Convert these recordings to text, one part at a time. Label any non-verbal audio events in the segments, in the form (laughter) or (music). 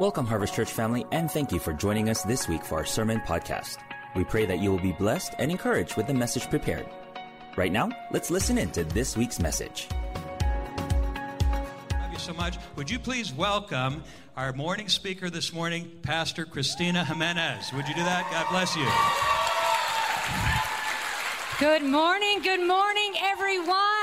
Welcome, Harvest Church family, and thank you for joining us this week for our sermon podcast. We pray that you will be blessed and encouraged with the message prepared. Right now, let's listen in to this week's message. Love you so much. Would you please welcome our morning speaker this morning, Pastor Christina Jimenez? Would you do that? God bless you. Good morning, good morning, everyone.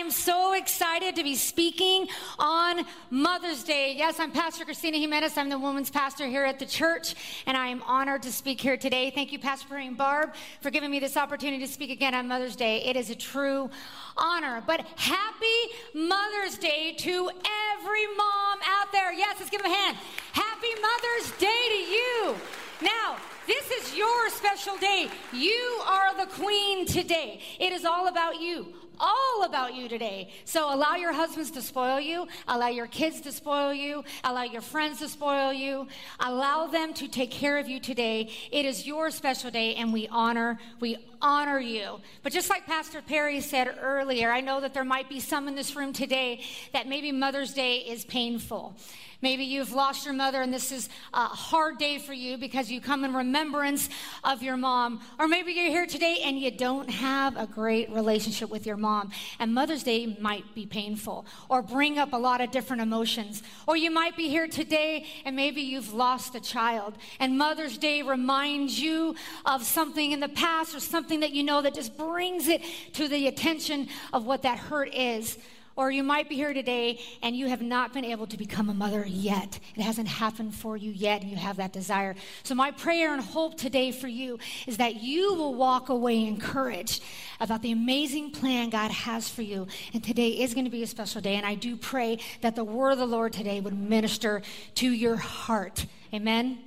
I am so excited to be speaking on Mother's Day. Yes, I'm Pastor Christina Jimenez. I'm the women's pastor here at the church, and I am honored to speak here today. Thank you, Pastor Perry and Barb, for giving me this opportunity to speak again on Mother's Day. It is a true honor. But happy Mother's Day to every mom out there. Yes, let's give them a hand. Happy Mother's Day to you. Now, this is your special day. You are the queen today. It is all about you. All about you today. So allow your husbands to spoil you. Allow your kids to spoil you. Allow your friends to spoil you. Allow them to take care of you today. It is your special day and we honor, we honor you. But just like Pastor Perry said earlier, I know that there might be some in this room today that maybe Mother's Day is painful. Maybe you've lost your mother and this is a hard day for you because you come in remembrance of your mom. Or maybe you're here today and you don't have a great relationship with your mom. And Mother's Day might be painful or bring up a lot of different emotions. Or you might be here today and maybe you've lost a child. And Mother's Day reminds you of something in the past or something that you know that just brings it to the attention of what that hurt is. Or you might be here today and you have not been able to become a mother yet. It hasn't happened for you yet, and you have that desire. So, my prayer and hope today for you is that you will walk away encouraged about the amazing plan God has for you. And today is going to be a special day, and I do pray that the word of the Lord today would minister to your heart. Amen.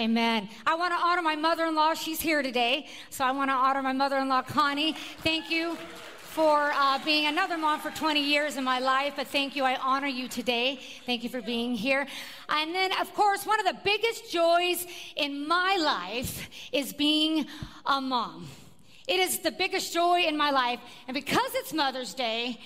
Amen. I want to honor my mother in law. She's here today. So I want to honor my mother in law, Connie. Thank you for uh, being another mom for 20 years in my life, but thank you. I honor you today. Thank you for being here. And then, of course, one of the biggest joys in my life is being a mom. It is the biggest joy in my life. And because it's Mother's Day,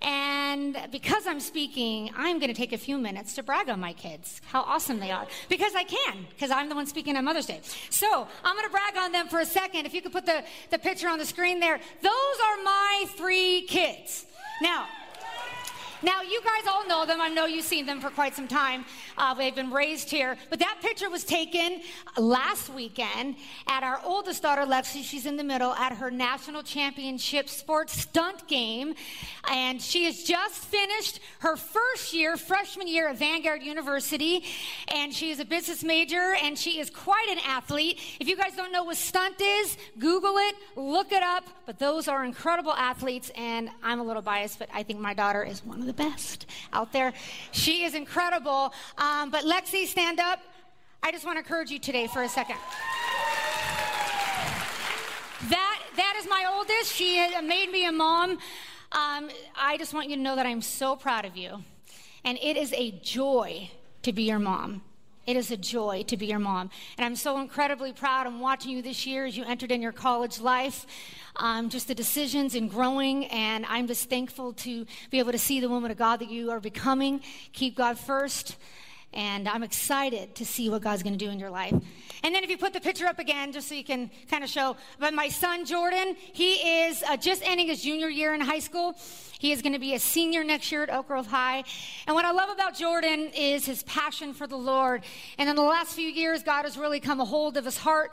and because I'm speaking, I'm going to take a few minutes to brag on my kids, how awesome they are. Because I can, because I'm the one speaking on Mother's Day. So I'm going to brag on them for a second. If you could put the, the picture on the screen there, those are my three kids. Now, now, you guys all know them. I know you've seen them for quite some time. Uh, they've been raised here. But that picture was taken last weekend at our oldest daughter, Lexi. She's in the middle at her national championship sports stunt game. And she has just finished her first year, freshman year at Vanguard University. And she is a business major and she is quite an athlete. If you guys don't know what stunt is, Google it, look it up. But those are incredible athletes. And I'm a little biased, but I think my daughter is one of the best out there. She is incredible. Um, but Lexi, stand up. I just want to encourage you today for a second. That that is my oldest. She made me a mom. Um, I just want you to know that I'm so proud of you, and it is a joy to be your mom. It is a joy to be your mom. And I'm so incredibly proud. I'm watching you this year as you entered in your college life um, just the decisions and growing. And I'm just thankful to be able to see the woman of God that you are becoming. Keep God first. And I'm excited to see what God's going to do in your life. And then if you put the picture up again, just so you can kind of show. But my son Jordan, he is uh, just ending his junior year in high school. He is going to be a senior next year at Oak Grove High. And what I love about Jordan is his passion for the Lord. And in the last few years, God has really come a hold of his heart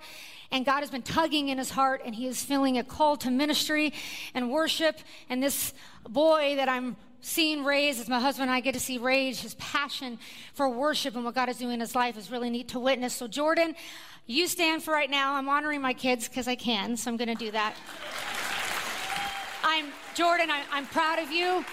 and God has been tugging in his heart, and he is feeling a call to ministry and worship. And this boy that I'm seeing raised, as my husband and I get to see raised, his passion for worship and what God is doing in his life is really neat to witness. So, Jordan, you stand for right now. I'm honoring my kids because I can, so I'm going to do that. I'm Jordan. I, I'm proud of you.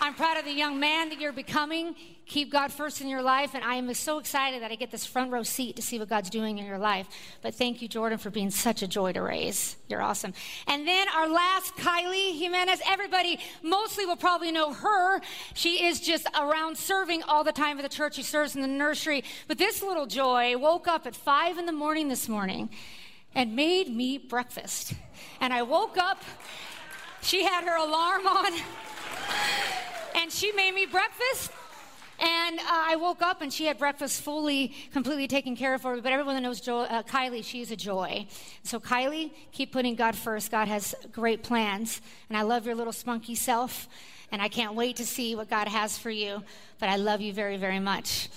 I'm proud of the young man that you're becoming. Keep God first in your life, and I am so excited that I get this front row seat to see what God's doing in your life. But thank you, Jordan, for being such a joy to raise. You're awesome. And then our last, Kylie Jimenez. Everybody mostly will probably know her. She is just around serving all the time at the church. She serves in the nursery. But this little joy woke up at five in the morning this morning and made me breakfast. And I woke up. She had her alarm on and she made me breakfast. And uh, I woke up and she had breakfast fully, completely taken care of for me. But everyone that knows jo- uh, Kylie, she's a joy. So, Kylie, keep putting God first. God has great plans. And I love your little spunky self. And I can't wait to see what God has for you. But I love you very, very much.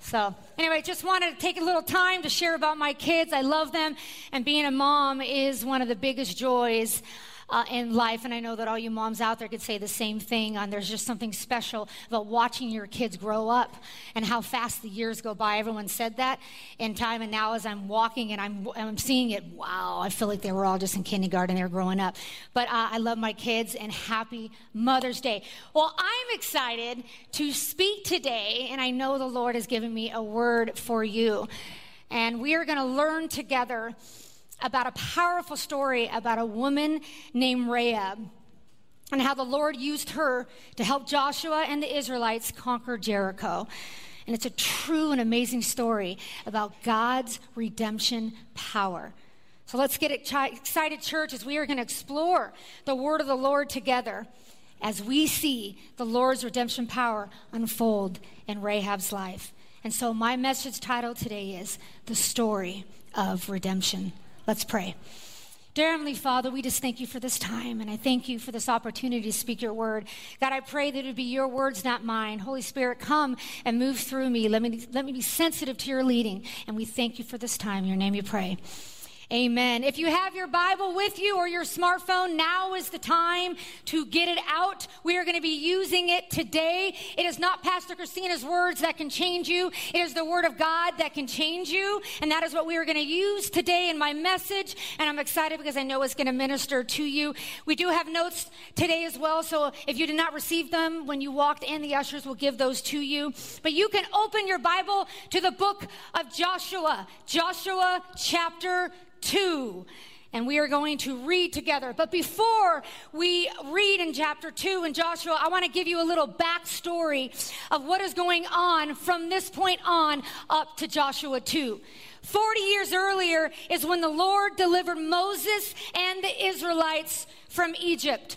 So, anyway, just wanted to take a little time to share about my kids. I love them. And being a mom is one of the biggest joys uh, in life. And I know that all you moms out there could say the same thing. And there's just something special about watching your kids grow up and how fast the years go by. Everyone said that in time. And now as I'm walking and I'm, I'm seeing it, wow, I feel like they were all just in kindergarten. They were growing up. But uh, I love my kids and happy Mother's Day. Well, I'm excited to speak today. And I know the Lord has given me a word for you. And we are going to learn together about a powerful story about a woman named Rahab and how the Lord used her to help Joshua and the Israelites conquer Jericho. And it's a true and amazing story about God's redemption power. So let's get excited, church, as we are going to explore the word of the Lord together as we see the Lord's redemption power unfold in Rahab's life. And so, my message title today is The Story of Redemption. Let's pray. Dear Heavenly Father, we just thank you for this time, and I thank you for this opportunity to speak your word. God, I pray that it would be your words, not mine. Holy Spirit, come and move through me. Let me, let me be sensitive to your leading, and we thank you for this time. In your name we pray. Amen. If you have your Bible with you or your smartphone, now is the time to get it out. We are going to be using it today. It is not Pastor Christina's words that can change you, it is the Word of God that can change you. And that is what we are going to use today in my message. And I'm excited because I know it's going to minister to you. We do have notes today as well. So if you did not receive them when you walked in, the ushers will give those to you. But you can open your Bible to the book of Joshua, Joshua chapter 2 and we are going to read together. But before we read in chapter 2 in Joshua, I want to give you a little backstory of what is going on from this point on up to Joshua 2. 40 years earlier is when the Lord delivered Moses and the Israelites from Egypt.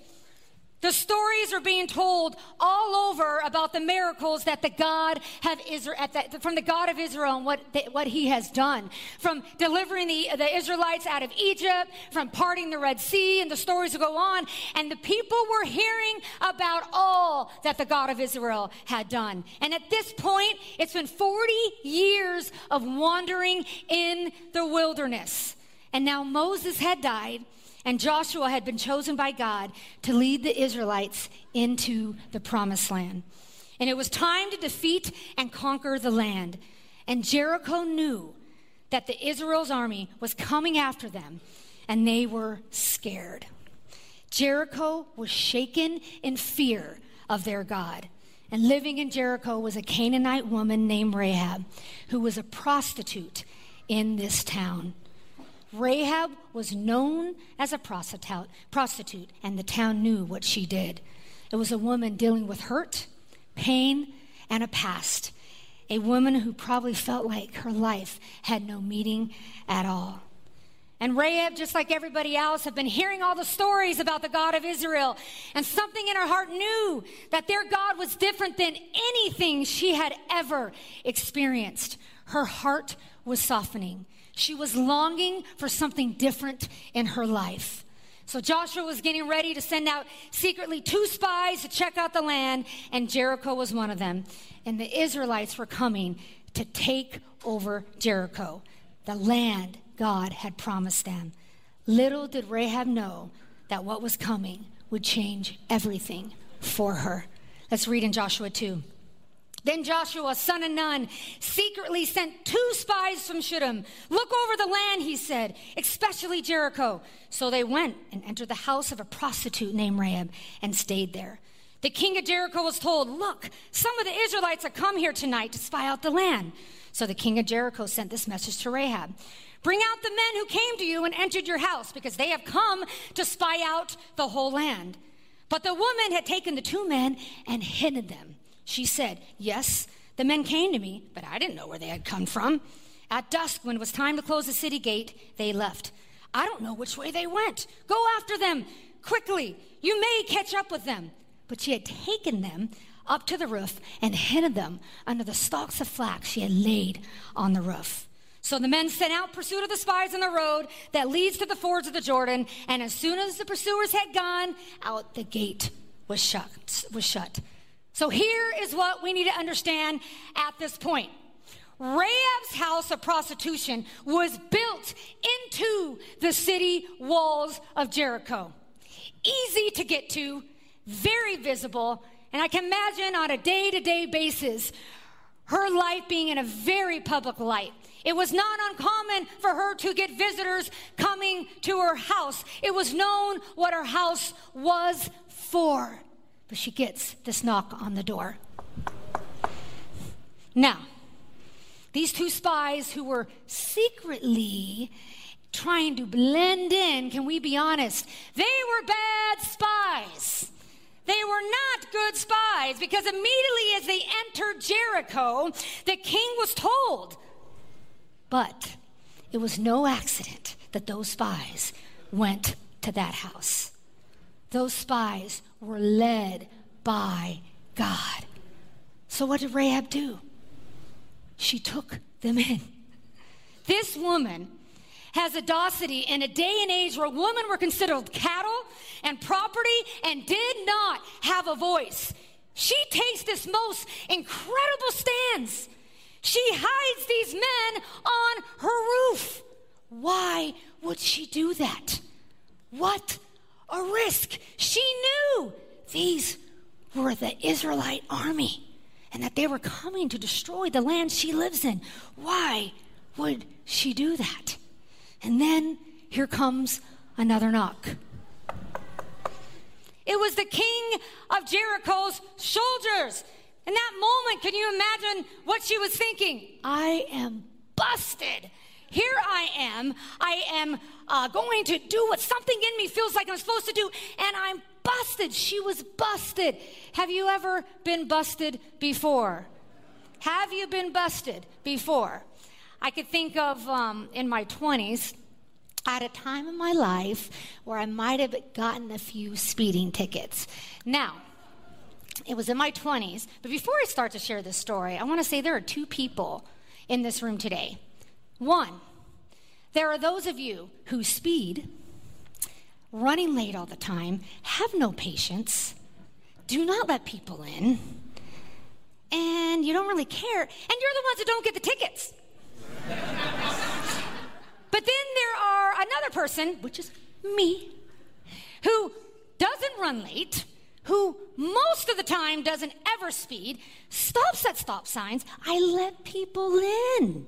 The stories are being told all over about the miracles that the God have Israel, from the God of Israel and what, the, what he has done. From delivering the, the Israelites out of Egypt, from parting the Red Sea, and the stories go on. And the people were hearing about all that the God of Israel had done. And at this point, it's been 40 years of wandering in the wilderness. And now Moses had died and Joshua had been chosen by God to lead the Israelites into the promised land. And it was time to defeat and conquer the land. And Jericho knew that the Israel's army was coming after them, and they were scared. Jericho was shaken in fear of their God. And living in Jericho was a Canaanite woman named Rahab, who was a prostitute in this town. Rahab was known as a prostitute, and the town knew what she did. It was a woman dealing with hurt, pain, and a past. A woman who probably felt like her life had no meaning at all. And Rahab, just like everybody else, have been hearing all the stories about the God of Israel. And something in her heart knew that their God was different than anything she had ever experienced. Her heart was softening. She was longing for something different in her life. So Joshua was getting ready to send out secretly two spies to check out the land, and Jericho was one of them. And the Israelites were coming to take over Jericho, the land God had promised them. Little did Rahab know that what was coming would change everything for her. Let's read in Joshua 2. Then Joshua, son of Nun, secretly sent two spies from Shittim. Look over the land, he said, especially Jericho. So they went and entered the house of a prostitute named Rahab and stayed there. The king of Jericho was told, Look, some of the Israelites have come here tonight to spy out the land. So the king of Jericho sent this message to Rahab Bring out the men who came to you and entered your house, because they have come to spy out the whole land. But the woman had taken the two men and hidden them. She said, Yes, the men came to me, but I didn't know where they had come from. At dusk, when it was time to close the city gate, they left. I don't know which way they went. Go after them quickly. You may catch up with them. But she had taken them up to the roof and hidden them under the stalks of flax she had laid on the roof. So the men sent out pursuit of the spies on the road that leads to the fords of the Jordan, and as soon as the pursuers had gone out, the gate was shut. Was shut. So here is what we need to understand at this point. Rahab's house of prostitution was built into the city walls of Jericho. Easy to get to, very visible, and I can imagine on a day to day basis her life being in a very public light. It was not uncommon for her to get visitors coming to her house. It was known what her house was for. But she gets this knock on the door. Now, these two spies who were secretly trying to blend in, can we be honest? They were bad spies. They were not good spies because immediately as they entered Jericho, the king was told. But it was no accident that those spies went to that house. Those spies were led by God. So, what did Rahab do? She took them in. This woman has audacity in a day and age where women were considered cattle and property and did not have a voice. She takes this most incredible stance. She hides these men on her roof. Why would she do that? What a risk. She knew these were the Israelite army and that they were coming to destroy the land she lives in. Why would she do that? And then here comes another knock. It was the king of Jericho's soldiers. In that moment, can you imagine what she was thinking? I am busted. Here I am. I am uh, going to do what something in me feels like I'm supposed to do, and I'm busted. She was busted. Have you ever been busted before? Have you been busted before? I could think of um, in my 20s, at a time in my life where I might have gotten a few speeding tickets. Now, it was in my 20s, but before I start to share this story, I want to say there are two people in this room today. One, there are those of you who speed, running late all the time, have no patience, do not let people in, and you don't really care, and you're the ones that don't get the tickets. (laughs) but then there are another person, which is me, who doesn't run late, who most of the time doesn't ever speed, stops at stop signs. I let people in.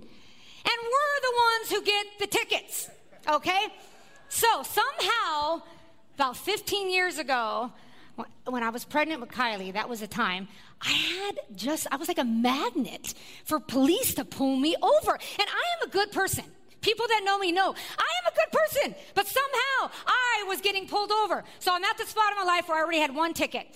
And we're the ones who get the tickets, okay? So somehow, about 15 years ago, when I was pregnant with Kylie, that was a time, I had just, I was like a magnet for police to pull me over. And I am a good person. People that know me know I am a good person, but somehow I was getting pulled over. So I'm at the spot in my life where I already had one ticket.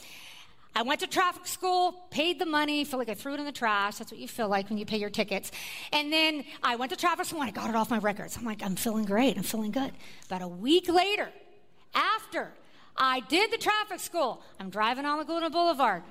I went to traffic school, paid the money, feel like I threw it in the trash. That's what you feel like when you pay your tickets. And then I went to traffic school and I got it off my records. I'm like, I'm feeling great. I'm feeling good. About a week later, after I did the traffic school. I'm driving on Laguna Boulevard.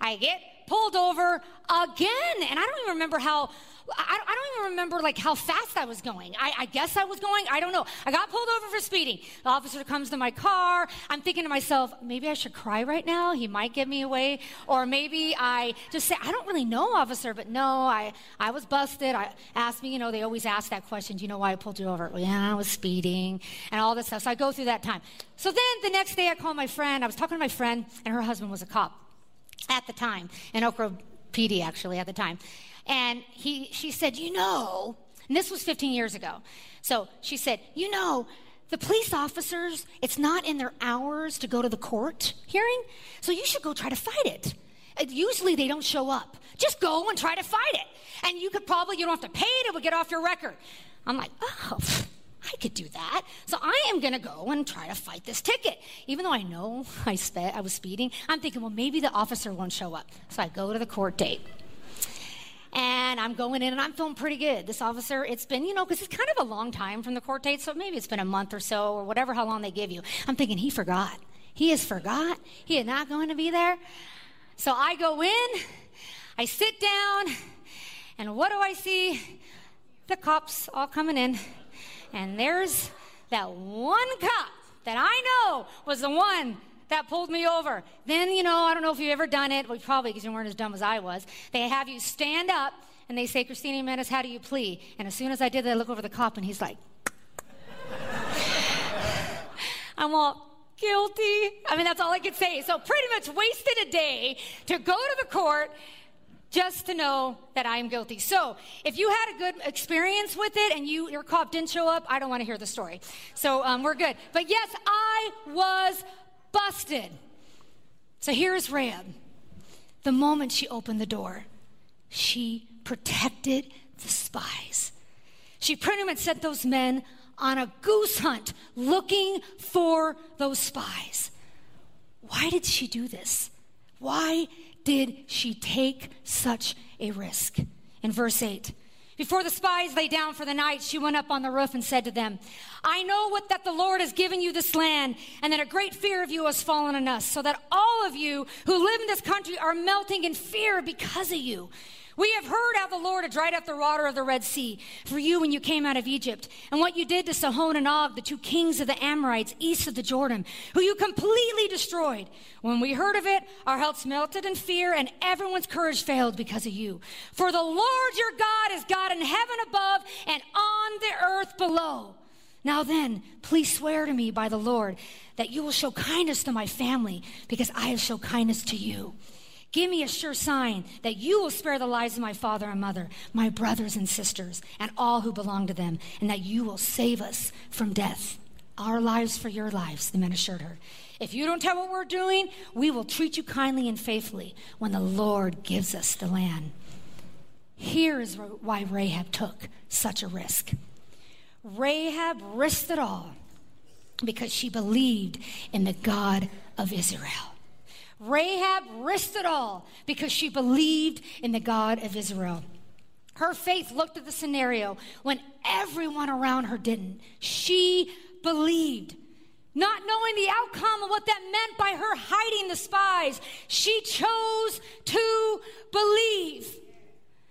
I get pulled over again. And I don't even remember how, I, I don't even remember like how fast I was going. I, I, guess I was going, I don't know. I got pulled over for speeding. The officer comes to my car. I'm thinking to myself, maybe I should cry right now. He might get me away. Or maybe I just say, I don't really know, officer, but no, I, I was busted. I asked me, you know, they always ask that question, do you know why I pulled you over? Well, yeah, I was speeding and all this stuff. So I go through that time. So then the next day I call my friend. I was talking to my friend and her husband was a cop at the time, in Oak Grove PD actually at the time. And he, she said, You know, and this was 15 years ago. So she said, You know, the police officers, it's not in their hours to go to the court hearing, so you should go try to fight it. Uh, usually they don't show up. Just go and try to fight it. And you could probably, you don't have to pay it, it would get off your record. I'm like, oh, I could do that. So I am going to go and try to fight this ticket. Even though I know (laughs) I, spe- I was speeding, I'm thinking, well, maybe the officer won't show up. So I go to the court date. And I'm going in and I'm feeling pretty good. This officer, it's been, you know, because it's kind of a long time from the court date, so maybe it's been a month or so or whatever, how long they give you. I'm thinking, he forgot. He has forgot. He is not going to be there. So I go in, I sit down, and what do I see? The cops all coming in. And there's that one cop that I know was the one that pulled me over. Then, you know, I don't know if you've ever done it, well, probably because you weren't as dumb as I was. They have you stand up and they say, Christina Jimenez, how do you plea? And as soon as I did that, I look over the cop and he's like, (laughs) I'm all guilty. I mean, that's all I could say. So pretty much wasted a day to go to the court just to know that I am guilty. So, if you had a good experience with it and you your cop didn't show up, I don't want to hear the story. So um, we're good. But yes, I was busted. So here's Rahab. The moment she opened the door, she protected the spies. She pretty much sent those men on a goose hunt looking for those spies. Why did she do this? Why did she take such a risk? In verse 8, before the spies lay down for the night, she went up on the roof and said to them, I know what that the Lord has given you this land, and that a great fear of you has fallen on us, so that all of you who live in this country are melting in fear because of you. We have heard how the Lord had dried up the water of the Red Sea for you when you came out of Egypt, and what you did to Sihon and Og, the two kings of the Amorites east of the Jordan, who you completely destroyed. When we heard of it, our hearts melted in fear, and everyone's courage failed because of you. For the Lord your God is God in heaven above and on the earth below. Now then, please swear to me by the Lord that you will show kindness to my family because I have shown kindness to you. Give me a sure sign that you will spare the lives of my father and mother, my brothers and sisters, and all who belong to them, and that you will save us from death. Our lives for your lives, the men assured her. If you don't tell what we're doing, we will treat you kindly and faithfully when the Lord gives us the land. Here is why Rahab took such a risk. Rahab risked it all because she believed in the God of Israel. Rahab risked it all because she believed in the God of Israel. Her faith looked at the scenario when everyone around her didn't. She believed. Not knowing the outcome of what that meant by her hiding the spies, she chose to believe.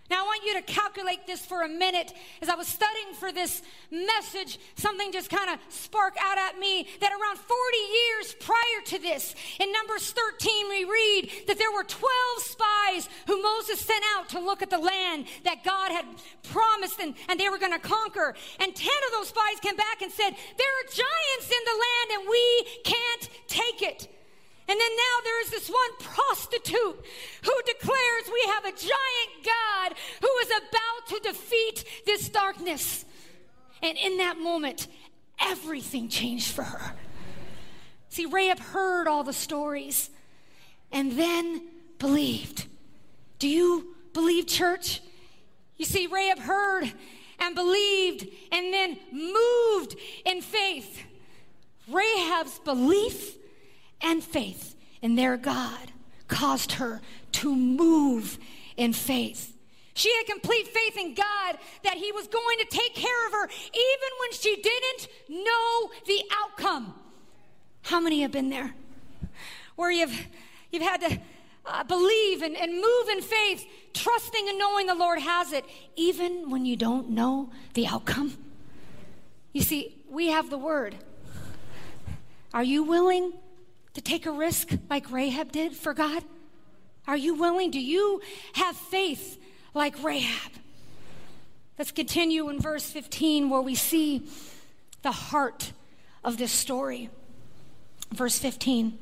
Now, I want you to calculate this for a minute. As I was studying for this message, something just kind of sparked out at me that around 40 years prior to this, in Numbers 13, we read that there were 12 spies who Moses sent out to look at the land that God had promised and, and they were going to conquer. And 10 of those spies came back and said, There are giants in the land and we can't take it. And then now there is this one prostitute who declares we have a giant God who is about to defeat this darkness. And in that moment, everything changed for her. See, Rahab heard all the stories and then believed. Do you believe, church? You see, Rahab heard and believed and then moved in faith. Rahab's belief and faith in their God caused her to move in faith. She had complete faith in God that He was going to take care of her even when she didn't know the outcome. How many have been there? Where you've, you've had to uh, believe and, and move in faith, trusting and knowing the Lord has it, even when you don't know the outcome? You see, we have the Word. Are you willing to take a risk like Rahab did for God? Are you willing? Do you have faith like Rahab? Let's continue in verse 15 where we see the heart of this story. Verse 15.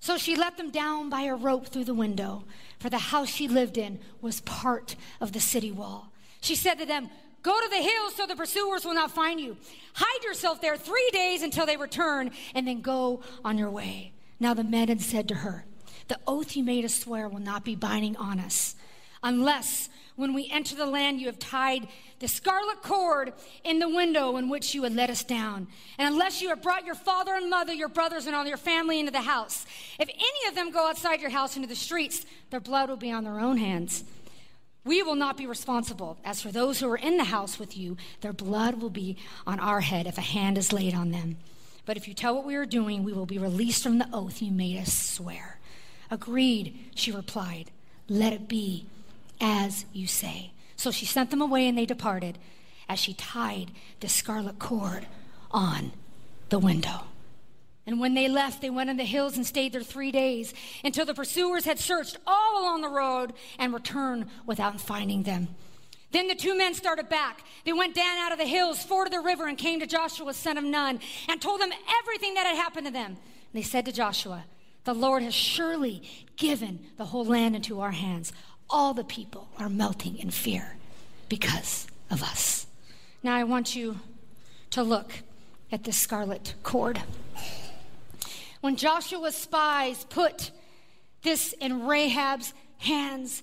So she let them down by a rope through the window, for the house she lived in was part of the city wall. She said to them, Go to the hills so the pursuers will not find you. Hide yourself there three days until they return, and then go on your way. Now the men had said to her, The oath you made us swear will not be binding on us, unless when we enter the land you have tied the scarlet cord in the window in which you had let us down, and unless you have brought your father and mother, your brothers, and all your family into the house. If any of them go outside your house into the streets, their blood will be on their own hands. We will not be responsible. As for those who are in the house with you, their blood will be on our head if a hand is laid on them. But if you tell what we are doing, we will be released from the oath you made us swear. Agreed, she replied. Let it be as you say. So she sent them away, and they departed as she tied the scarlet cord on the window. And when they left, they went in the hills and stayed there three days until the pursuers had searched all along the road and returned without finding them. Then the two men started back. They went down out of the hills, forded the river, and came to Joshua, son of Nun, and told him everything that had happened to them. And they said to Joshua, The Lord has surely given the whole land into our hands. All the people are melting in fear because of us. Now I want you to look at this scarlet cord. When Joshua's spies put this in Rahab's hands,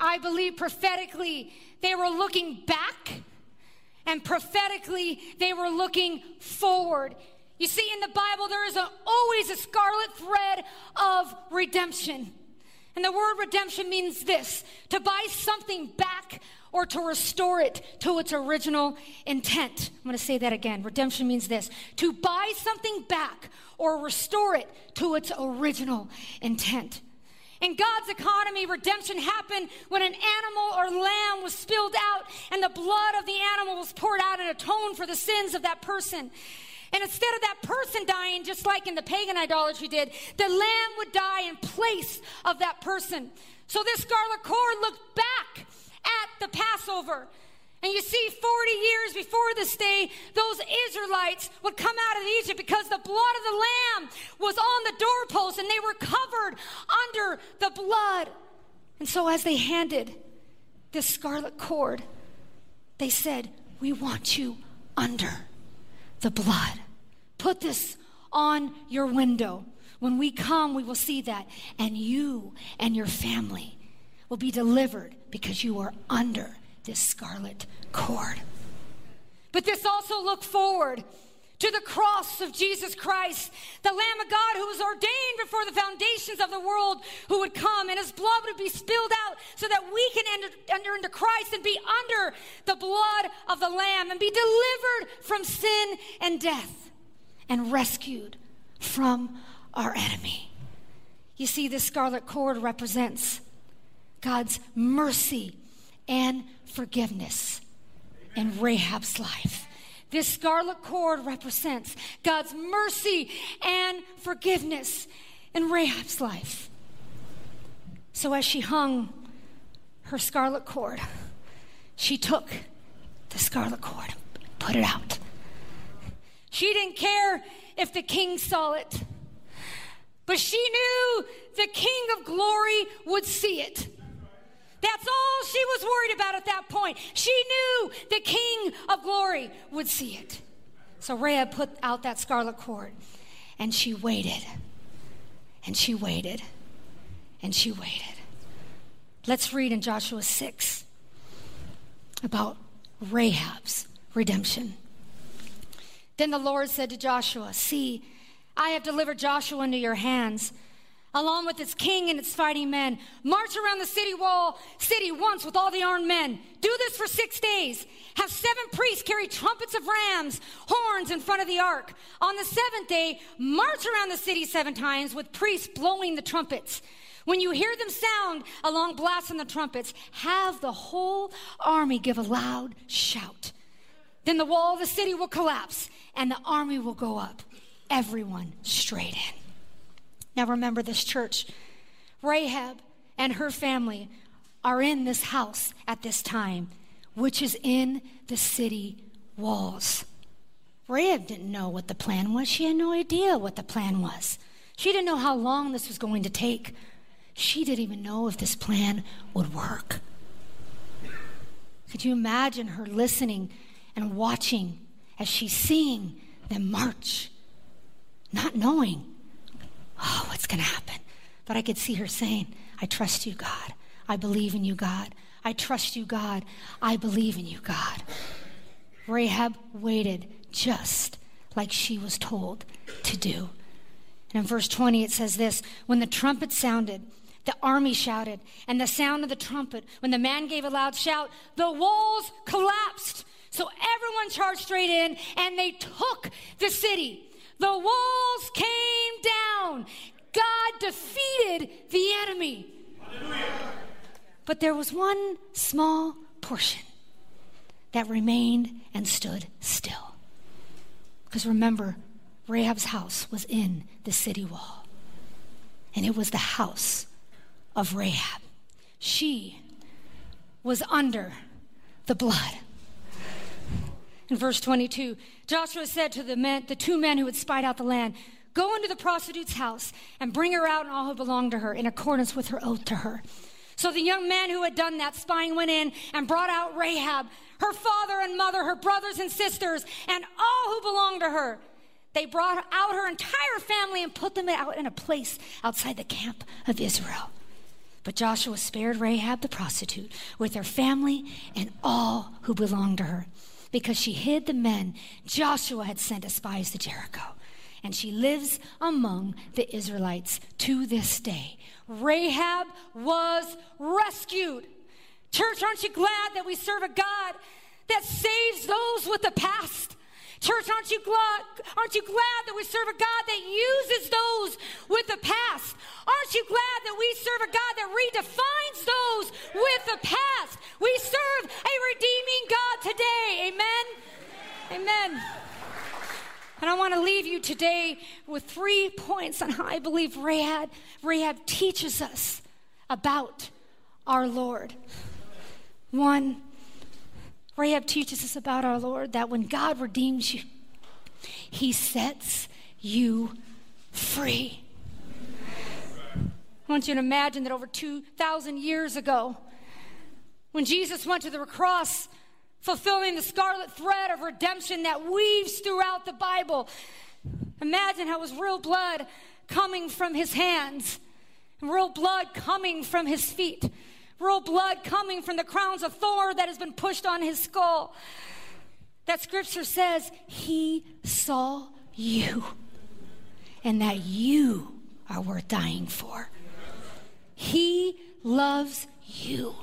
I believe prophetically they were looking back and prophetically they were looking forward. You see, in the Bible, there is a, always a scarlet thread of redemption. And the word redemption means this to buy something back or to restore it to its original intent. I'm going to say that again. Redemption means this to buy something back or restore it to its original intent. In God's economy, redemption happened when an animal or lamb was spilled out and the blood of the animal was poured out and atoned for the sins of that person. And instead of that person dying, just like in the pagan idolatry did, the lamb would die in place of that person. So this scarlet cord looked back at the Passover. And you see, 40 years before this day, those Israelites would come out of Egypt because the blood of the Lamb was on the doorpost and they were covered under the blood. And so, as they handed this scarlet cord, they said, We want you under the blood. Put this on your window. When we come, we will see that. And you and your family will be delivered because you are under this scarlet cord. But this also looked forward to the cross of Jesus Christ, the Lamb of God who was ordained before the foundations of the world, who would come and his blood would be spilled out so that we can enter, enter into Christ and be under the blood of the Lamb and be delivered from sin and death and rescued from our enemy. You see, this scarlet cord represents God's mercy and forgiveness in Rahab's life. This scarlet cord represents God's mercy and forgiveness in Rahab's life. So as she hung her scarlet cord, she took the scarlet cord, put it out. She didn't care if the king saw it, but she knew the king of glory would see it. That's all she was worried about at that point. She knew the King of glory would see it. So Rahab put out that scarlet cord and she waited and she waited and she waited. Let's read in Joshua 6 about Rahab's redemption. Then the Lord said to Joshua, See, I have delivered Joshua into your hands along with its king and its fighting men. March around the city wall, city once with all the armed men. Do this for six days. Have seven priests carry trumpets of rams, horns in front of the ark. On the seventh day, march around the city seven times with priests blowing the trumpets. When you hear them sound along blasts on the trumpets, have the whole army give a loud shout. Then the wall of the city will collapse and the army will go up, everyone straight in. Now remember this church. Rahab and her family are in this house at this time, which is in the city walls. Rahab didn't know what the plan was. She had no idea what the plan was. She didn't know how long this was going to take. She didn't even know if this plan would work. Could you imagine her listening and watching as she's seeing them march, not knowing oh, what's going to happen? But I could see her saying, I trust you, God. I believe in you, God. I trust you, God. I believe in you, God. Rahab waited just like she was told to do. And in verse 20, it says this When the trumpet sounded, the army shouted, and the sound of the trumpet, when the man gave a loud shout, the walls collapsed. So everyone charged straight in, and they took the city. The walls came down. God defeated the enemy. But there was one small portion that remained and stood still. Because remember, Rahab's house was in the city wall, and it was the house of Rahab. She was under the blood. In verse 22, Joshua said to the men, the two men who had spied out the land, Go into the prostitute's house and bring her out and all who belong to her in accordance with her oath to her. So the young man who had done that spying went in and brought out Rahab, her father and mother, her brothers and sisters, and all who belonged to her. They brought out her entire family and put them out in a place outside the camp of Israel. But Joshua spared Rahab the prostitute with her family and all who belonged to her because she hid the men Joshua had sent as spies to Jericho. And she lives among the Israelites to this day. Rahab was rescued. Church, aren't you glad that we serve a God that saves those with the past? Church, aren't you glad, aren't you glad that we serve a God that uses those with the past? Aren't you glad that we serve a God that redefines those with the past? We serve a redeeming God today. Amen. Amen. And I want to leave you today with three points on how I believe Rahab, Rahab teaches us about our Lord. One, Rahab teaches us about our Lord that when God redeems you, he sets you free. I want you to imagine that over 2,000 years ago, when Jesus went to the cross, fulfilling the scarlet thread of redemption that weaves throughout the Bible, imagine how it was real blood coming from his hands, and real blood coming from his feet, real blood coming from the crowns of thorn that has been pushed on his skull. That scripture says he saw you and that you are worth dying for. He loves you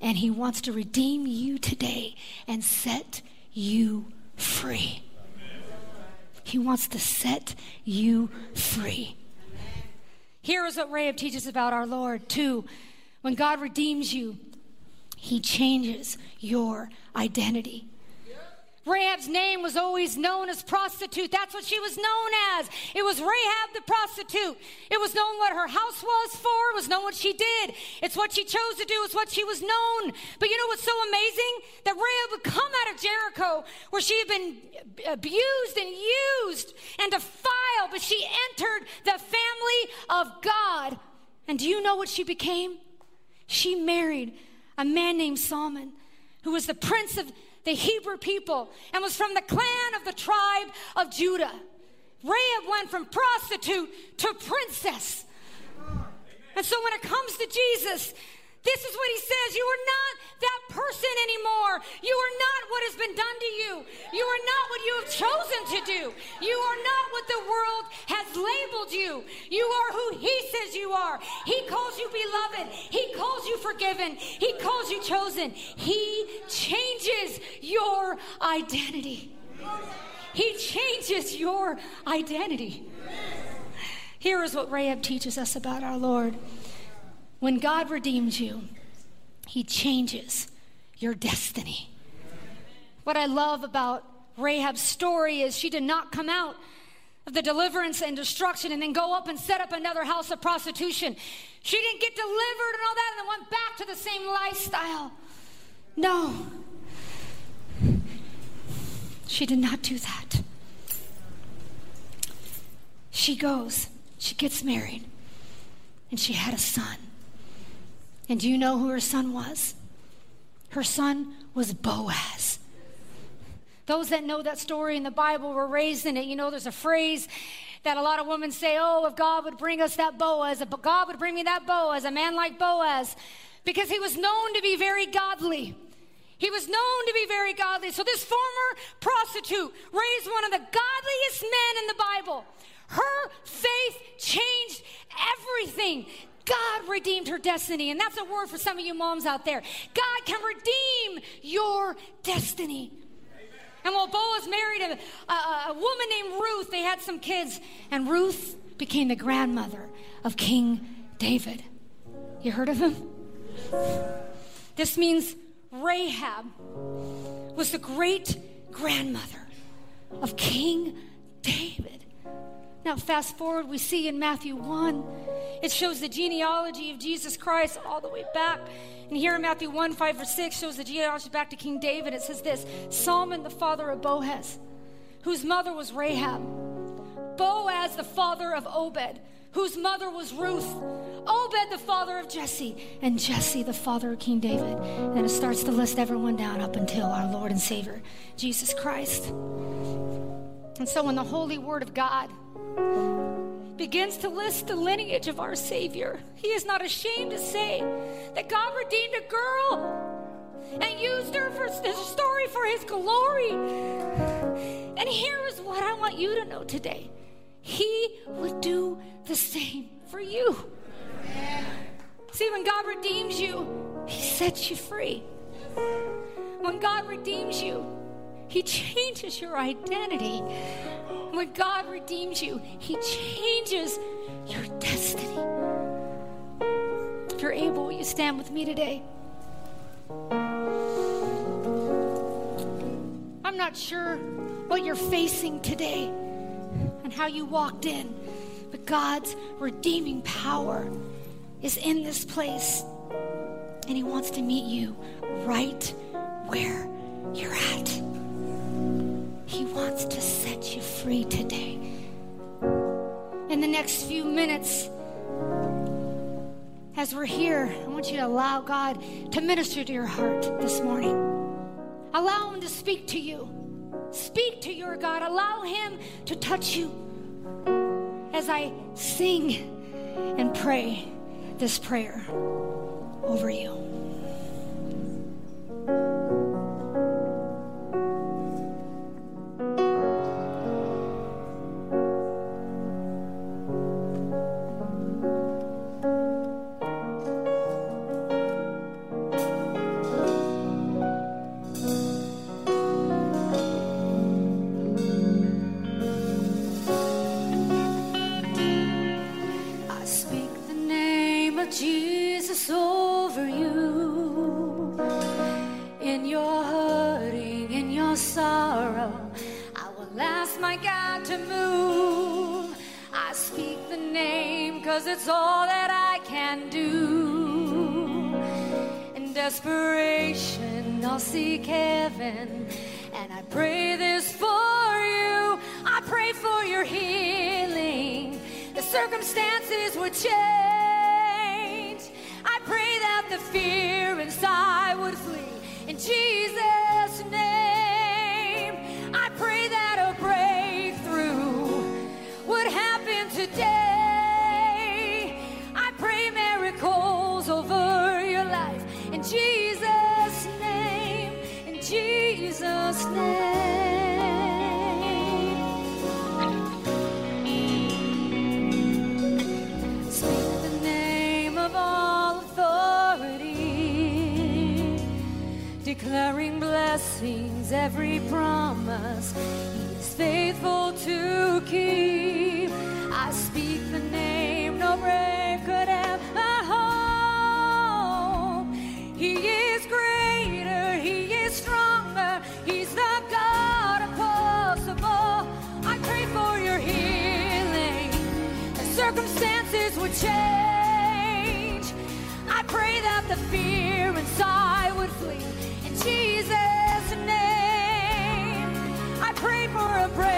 and He wants to redeem you today and set you free. He wants to set you free. Here is what Rahab teaches about our Lord, too. When God redeems you, He changes your identity. Rahab's name was always known as prostitute. That's what she was known as. It was Rahab the prostitute. It was known what her house was for. It was known what she did. It's what she chose to do. It's what she was known. But you know what's so amazing? That Rahab would come out of Jericho where she had been abused and used and defiled, but she entered the family of God. And do you know what she became? She married a man named Salmon, who was the prince of the Hebrew people and was from the clan of the tribe of Judah. Rahab went from prostitute to princess. And so when it comes to Jesus, this is what he says You are not that person anymore. You are not what has been done to you. You are not what you have chosen to do. You are not what the world has labeled you. You are who he says you are. He calls you beloved. He calls you forgiven. He calls you chosen. He changes your identity. He changes your identity. Here is what Rahab teaches us about our Lord. When God redeems you, He changes your destiny. What I love about Rahab's story is she did not come out of the deliverance and destruction and then go up and set up another house of prostitution. She didn't get delivered and all that and then went back to the same lifestyle. No. She did not do that. She goes, she gets married, and she had a son. And do you know who her son was? Her son was Boaz. Those that know that story in the Bible were raised in it. You know, there's a phrase that a lot of women say, Oh, if God would bring us that Boaz, if God would bring me that Boaz, a man like Boaz, because he was known to be very godly. He was known to be very godly. So this former prostitute raised one of the godliest men in the Bible. Her faith changed everything. God redeemed her destiny. And that's a word for some of you moms out there. God can redeem your destiny. And while Boaz married a, a, a woman named Ruth, they had some kids. And Ruth became the grandmother of King David. You heard of him? This means Rahab was the great grandmother of King David. Now, fast forward, we see in Matthew 1, it shows the genealogy of Jesus Christ all the way back. And here in Matthew 1, 5 or 6 shows the genealogy back to King David. It says this Salmon, the father of Boaz, whose mother was Rahab. Boaz, the father of Obed, whose mother was Ruth. Obed, the father of Jesse, and Jesse, the father of King David. And it starts to list everyone down up until our Lord and Savior, Jesus Christ. And so, when the holy word of God begins to list the lineage of our Savior, he is not ashamed to say that God redeemed a girl and used her for his story for his glory. And here is what I want you to know today He would do the same for you. See, when God redeems you, He sets you free. When God redeems you, He changes your identity. When God redeems you, He changes your destiny. If you're able, will you stand with me today? I'm not sure what you're facing today and how you walked in, but God's redeeming power is in this place, and He wants to meet you right where you're at. He wants to set you free today. In the next few minutes, as we're here, I want you to allow God to minister to your heart this morning. Allow Him to speak to you. Speak to your God. Allow Him to touch you as I sing and pray this prayer over you. Circumstances would change. I pray that the fear inside would flee. In Jesus' name, blessings, every promise He is faithful to keep. I speak the name no grave could ever hold. He is greater, He is stronger, He's the God of possible. I pray for your healing and circumstances would change. I pray that the fear inside would flee. Jesus' I pray for a breakthrough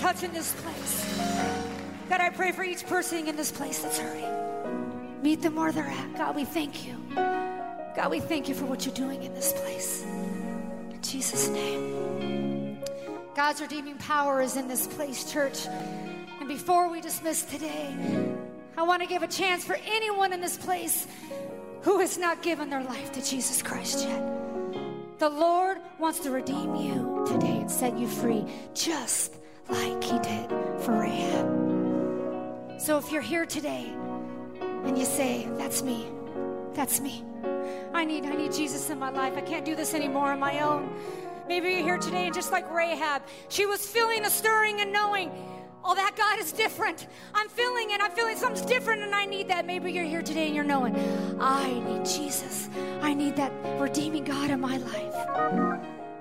touch in this place. God, I pray for each person in this place that's hurting. Meet them where they're at. God, we thank you. God, we thank you for what you're doing in this place. In Jesus' name. God's redeeming power is in this place, church. And before we dismiss today, I want to give a chance for anyone in this place who has not given their life to Jesus Christ yet. The Lord wants to redeem you today and set you free, just like He did for Rahab. So if you're here today and you say, That's me, that's me. I need, I need Jesus in my life. I can't do this anymore on my own. Maybe you're here today and just like Rahab, she was feeling a stirring and knowing, oh, that God is different. I'm feeling it. I'm feeling something's different and I need that. Maybe you're here today and you're knowing, I need Jesus. I need that redeeming God in my life.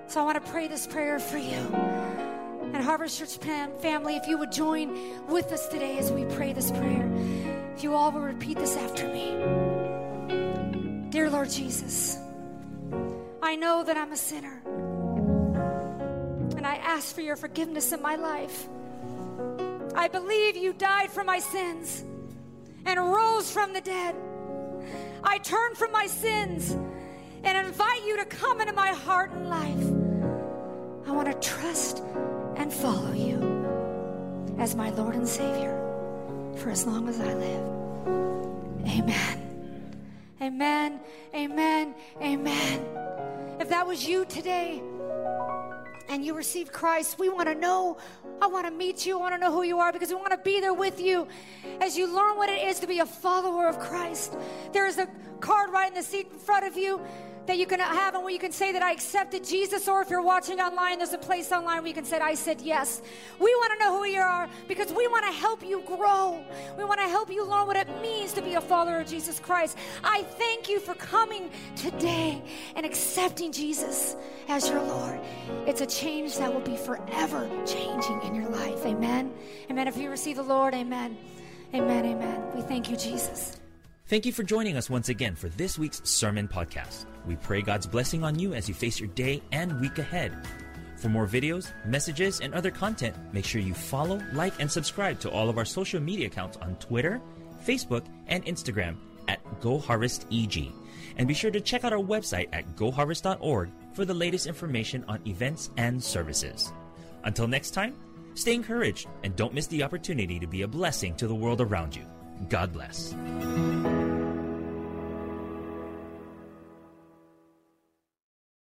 So I want to pray this prayer for you. And Harvest Church fam- family, if you would join with us today as we pray this prayer, if you all will repeat this after me. Dear Lord Jesus, I know that I'm a sinner. And I ask for your forgiveness in my life. I believe you died for my sins and rose from the dead. I turn from my sins and invite you to come into my heart and life. I want to trust and follow you as my Lord and Savior for as long as I live. Amen. Amen. Amen. Amen. If that was you today and you received Christ, we want to know. I want to meet you. I want to know who you are because we want to be there with you as you learn what it is to be a follower of Christ. There is a card right in the seat in front of you that you can have and where you can say that I accepted Jesus, or if you're watching online, there's a place online where you can say, I said yes. We want to know who you are because we want to help you grow. We want to help you learn what it means to be a follower of Jesus Christ. I thank you for coming today and accepting Jesus as your Lord. It's a change that will be forever changing in your life. Amen. Amen. If you receive the Lord, amen. Amen. Amen. We thank you, Jesus. Thank you for joining us once again for this week's Sermon Podcast. We pray God's blessing on you as you face your day and week ahead. For more videos, messages, and other content, make sure you follow, like, and subscribe to all of our social media accounts on Twitter, Facebook, and Instagram at GoHarvestEG. And be sure to check out our website at goharvest.org for the latest information on events and services. Until next time, stay encouraged and don't miss the opportunity to be a blessing to the world around you. God bless.